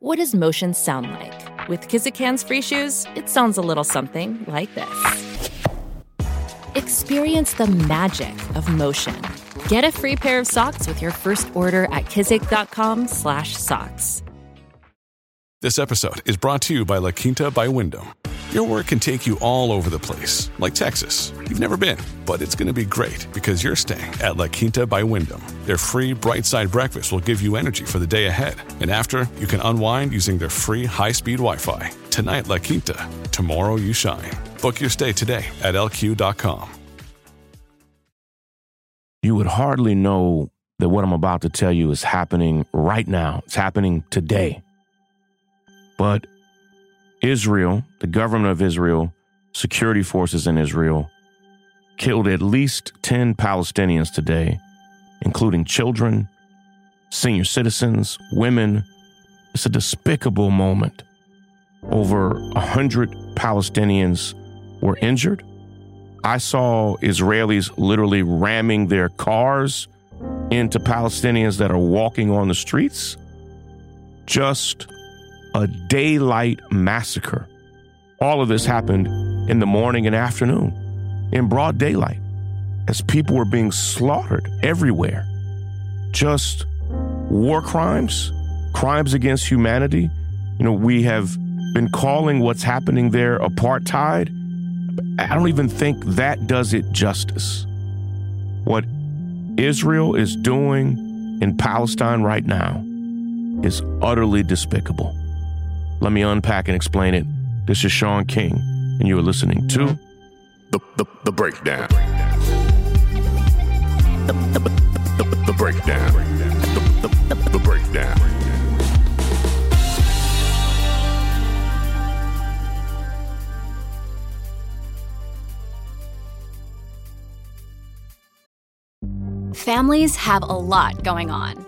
What does motion sound like? With Kizikans free shoes, it sounds a little something like this. Experience the magic of motion. Get a free pair of socks with your first order at kizik.com/socks. This episode is brought to you by La Quinta by Wyndham. Your work can take you all over the place, like Texas. You've never been, but it's going to be great because you're staying at La Quinta by Wyndham. Their free bright side breakfast will give you energy for the day ahead. And after, you can unwind using their free high speed Wi Fi. Tonight, La Quinta. Tomorrow, you shine. Book your stay today at lq.com. You would hardly know that what I'm about to tell you is happening right now. It's happening today. But Israel, the government of Israel, security forces in Israel, killed at least 10 Palestinians today, including children, senior citizens, women. It's a despicable moment. Over 100 Palestinians were injured. I saw Israelis literally ramming their cars into Palestinians that are walking on the streets. Just a daylight massacre. All of this happened in the morning and afternoon, in broad daylight, as people were being slaughtered everywhere. Just war crimes, crimes against humanity. You know, we have been calling what's happening there apartheid. I don't even think that does it justice. What Israel is doing in Palestine right now is utterly despicable. Let me unpack and explain it. This is Shaun King, and you are listening to The, the, the Breakdown. The, the, the, the Breakdown. The, the, the, the Breakdown. Families have a lot going on.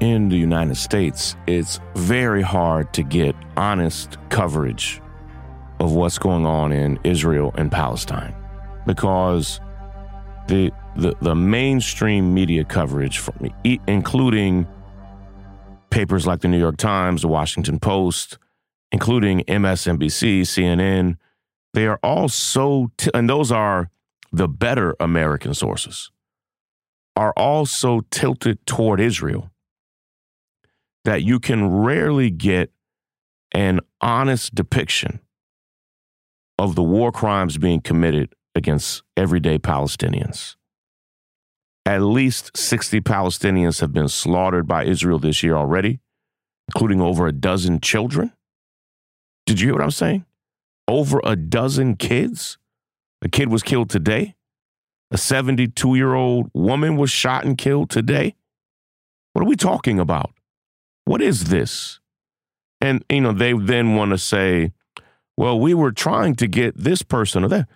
In the United States, it's very hard to get honest coverage of what's going on in Israel and Palestine because the the, the mainstream media coverage, from, including papers like the New York Times, the Washington Post, including MSNBC, CNN, they are all so, t- and those are the better American sources, are all so tilted toward Israel that you can rarely get an honest depiction of the war crimes being committed against everyday Palestinians. At least 60 Palestinians have been slaughtered by Israel this year already, including over a dozen children. Did you hear what I'm saying? Over a dozen kids. A kid was killed today. A 72 year old woman was shot and killed today. What are we talking about? What is this? And, you know, they then want to say, well, we were trying to get this person or that.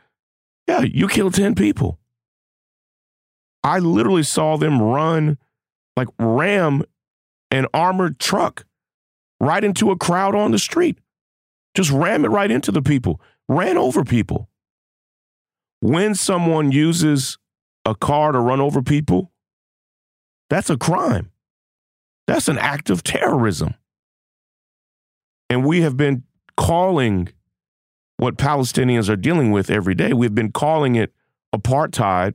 Yeah, you killed 10 people. I literally saw them run, like ram an armored truck right into a crowd on the street. Just ram it right into the people, ran over people. When someone uses a car to run over people, that's a crime. That's an act of terrorism. And we have been calling what Palestinians are dealing with every day, we've been calling it apartheid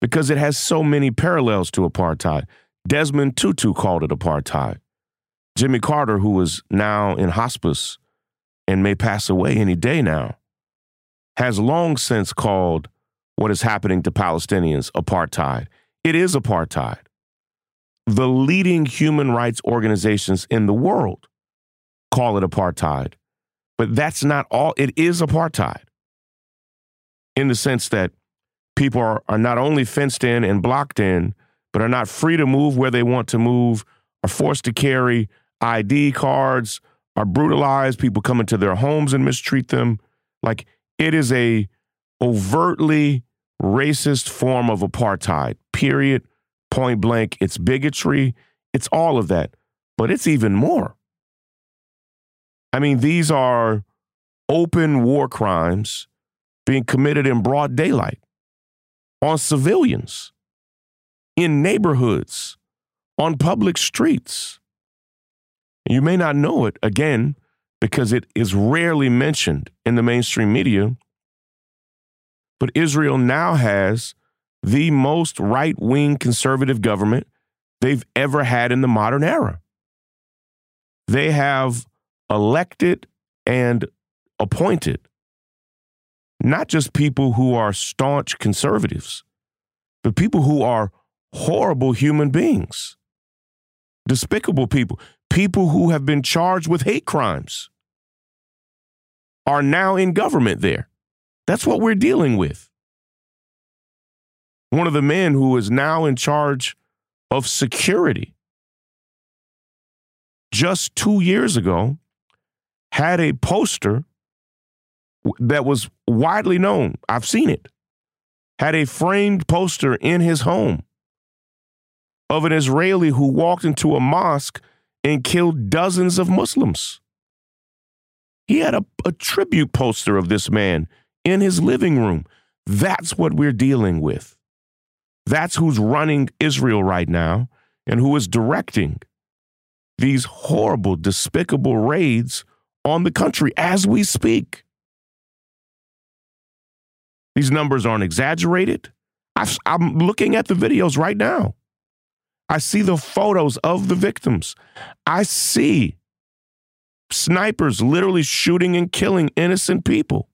because it has so many parallels to apartheid. Desmond Tutu called it apartheid. Jimmy Carter, who is now in hospice and may pass away any day now, has long since called what is happening to Palestinians apartheid. It is apartheid the leading human rights organizations in the world call it apartheid. But that's not all, it is apartheid in the sense that people are, are not only fenced in and blocked in, but are not free to move where they want to move, are forced to carry ID cards, are brutalized, people come into their homes and mistreat them. Like it is a overtly racist form of apartheid. Period. Point blank. It's bigotry. It's all of that. But it's even more. I mean, these are open war crimes being committed in broad daylight on civilians, in neighborhoods, on public streets. You may not know it, again, because it is rarely mentioned in the mainstream media. But Israel now has the most right wing conservative government they've ever had in the modern era. They have elected and appointed not just people who are staunch conservatives, but people who are horrible human beings, despicable people, people who have been charged with hate crimes are now in government there. That's what we're dealing with. One of the men who is now in charge of security just two years ago had a poster that was widely known. I've seen it. Had a framed poster in his home of an Israeli who walked into a mosque and killed dozens of Muslims. He had a, a tribute poster of this man in his living room. That's what we're dealing with. That's who's running Israel right now and who is directing these horrible, despicable raids on the country as we speak. These numbers aren't exaggerated. i am looking at the videos right now. I see the photos of the victims. I see snipers literally shooting and killing innocent people.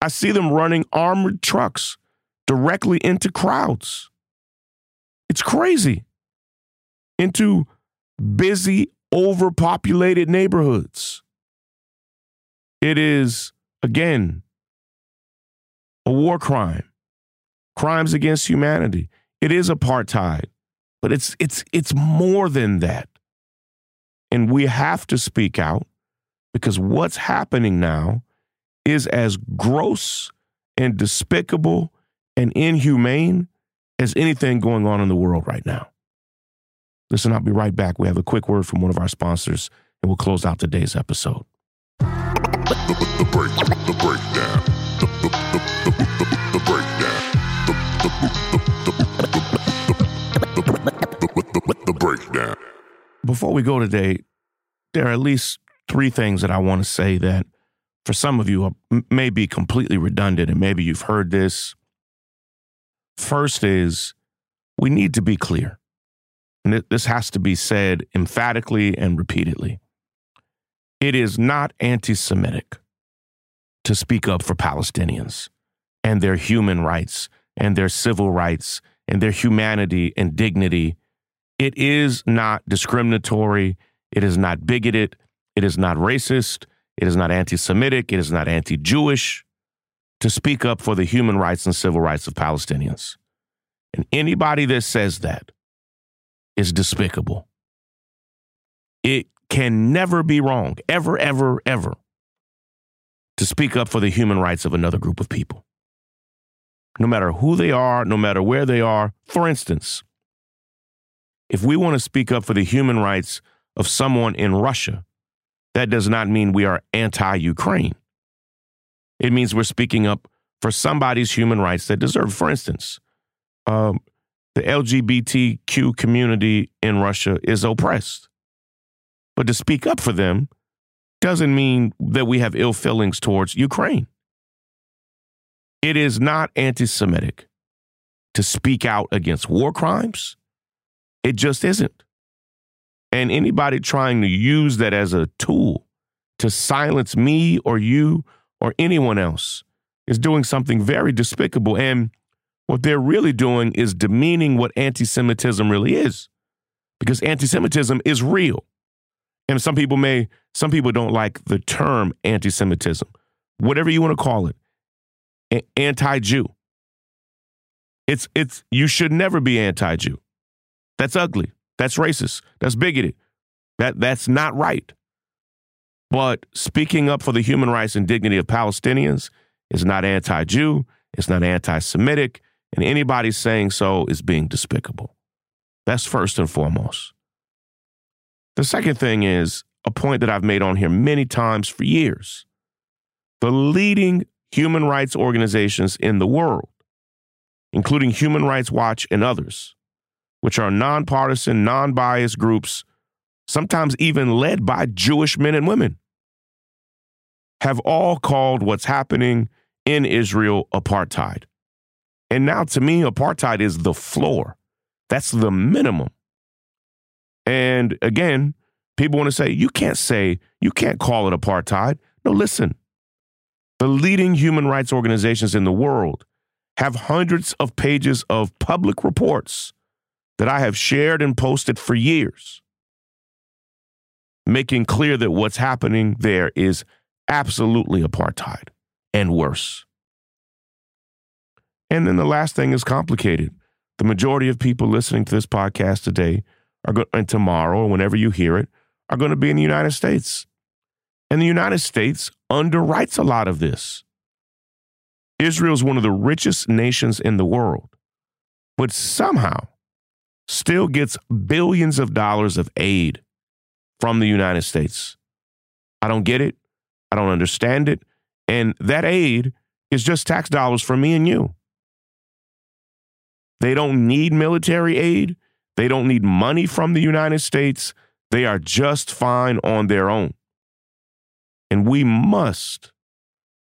I see them running armored trucks directly into crowds. It's crazy. Into busy, overpopulated neighborhoods. It is, again, a war crime, crimes against humanity. It is apartheid, but it's it's it's more than that. And we have to speak out because what's happening now is as gross and despicable and inhumane as anything going on in the world right now. Listen, I'll be right back. We have a quick word from one of our sponsors, and we'll close out today's episode. The, the, the. The breakdown. Before we go today, there are at least three things that I want to say that for some of you may be completely redundant, and maybe you've heard this. First is we need to be clear. And this has to be said emphatically and repeatedly. It is not anti Semitic to speak up for Palestinians and their human rights and their civil rights and their humanity and dignity. It is not discriminatory. It is not bigoted. It is not racist. It is not anti Semitic. It is not anti Jewish to speak up for the human rights and civil rights of Palestinians. And anybody that says that is despicable. It can never be wrong, ever, ever, ever, to speak up for the human rights of another group of people. No matter who they are, no matter where they are. For instance, if we want to speak up for the human rights of someone in Russia, that does not mean we are anti Ukraine. It means we're speaking up for somebody's human rights that deserve. For instance, um, the LGBTQ community in Russia is oppressed. But to speak up for them doesn't mean that we have ill feelings towards Ukraine. It is not anti Semitic to speak out against war crimes. It just isn't. And anybody trying to use that as a tool to silence me or you or anyone else is doing something very despicable. And what they're really doing is demeaning what anti Semitism really is, because anti Semitism is real. And some people may, some people don't like the term anti Semitism, whatever you want to call it, a- anti Jew. It's, it's, you should never be anti Jew. That's ugly. That's racist. That's bigoted. That that's not right. But speaking up for the human rights and dignity of Palestinians is not anti-Jew, it's not anti-Semitic, and anybody saying so is being despicable. That's first and foremost. The second thing is a point that I've made on here many times for years. The leading human rights organizations in the world, including Human Rights Watch and others, which are nonpartisan, non biased groups, sometimes even led by Jewish men and women, have all called what's happening in Israel apartheid. And now, to me, apartheid is the floor. That's the minimum. And again, people want to say, you can't say, you can't call it apartheid. No, listen. The leading human rights organizations in the world have hundreds of pages of public reports that I have shared and posted for years, making clear that what's happening there is absolutely apartheid and worse. And then the last thing is complicated. The majority of people listening to this podcast today are going and tomorrow or whenever you hear it are going to be in the United States. And the United States underwrites a lot of this. Israel is one of the richest nations in the world, but somehow still gets billions of dollars of aid from the United States. I don't get it. I don't understand it. And that aid is just tax dollars for me and you. They don't need military aid. They don't need money from the United States. They are just fine on their own. And we must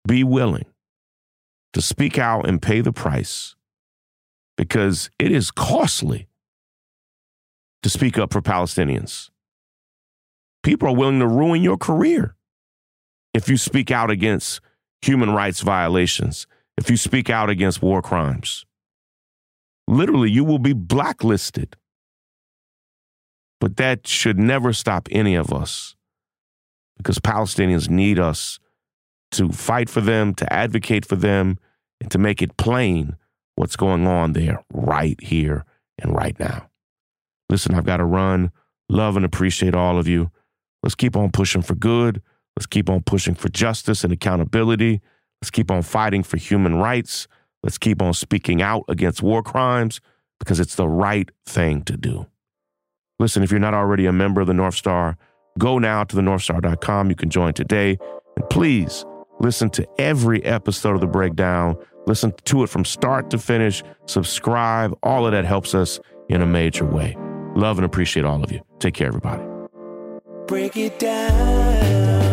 be willing to speak out and pay the price because it is costly to speak up for Palestinians. People are willing to ruin your career if you speak out against human rights violations, if you speak out against war crimes. Literally, you will be blacklisted. But that should never stop any of us because Palestinians need us to fight for them, to advocate for them, and to make it plain what's going on there right here and right now. Listen, I've got to run. Love and appreciate all of you. Let's keep on pushing for good. Let's keep on pushing for justice and accountability. Let's keep on fighting for human rights. Let's keep on speaking out against war crimes because it's the right thing to do. Listen, if you're not already a member of the North Star, go now to thenorthstar.com. You can join today. And please listen to every episode of The Breakdown. Listen to it from start to finish. Subscribe. All of that helps us in a major way. Love and appreciate all of you. Take care, everybody. Break it down.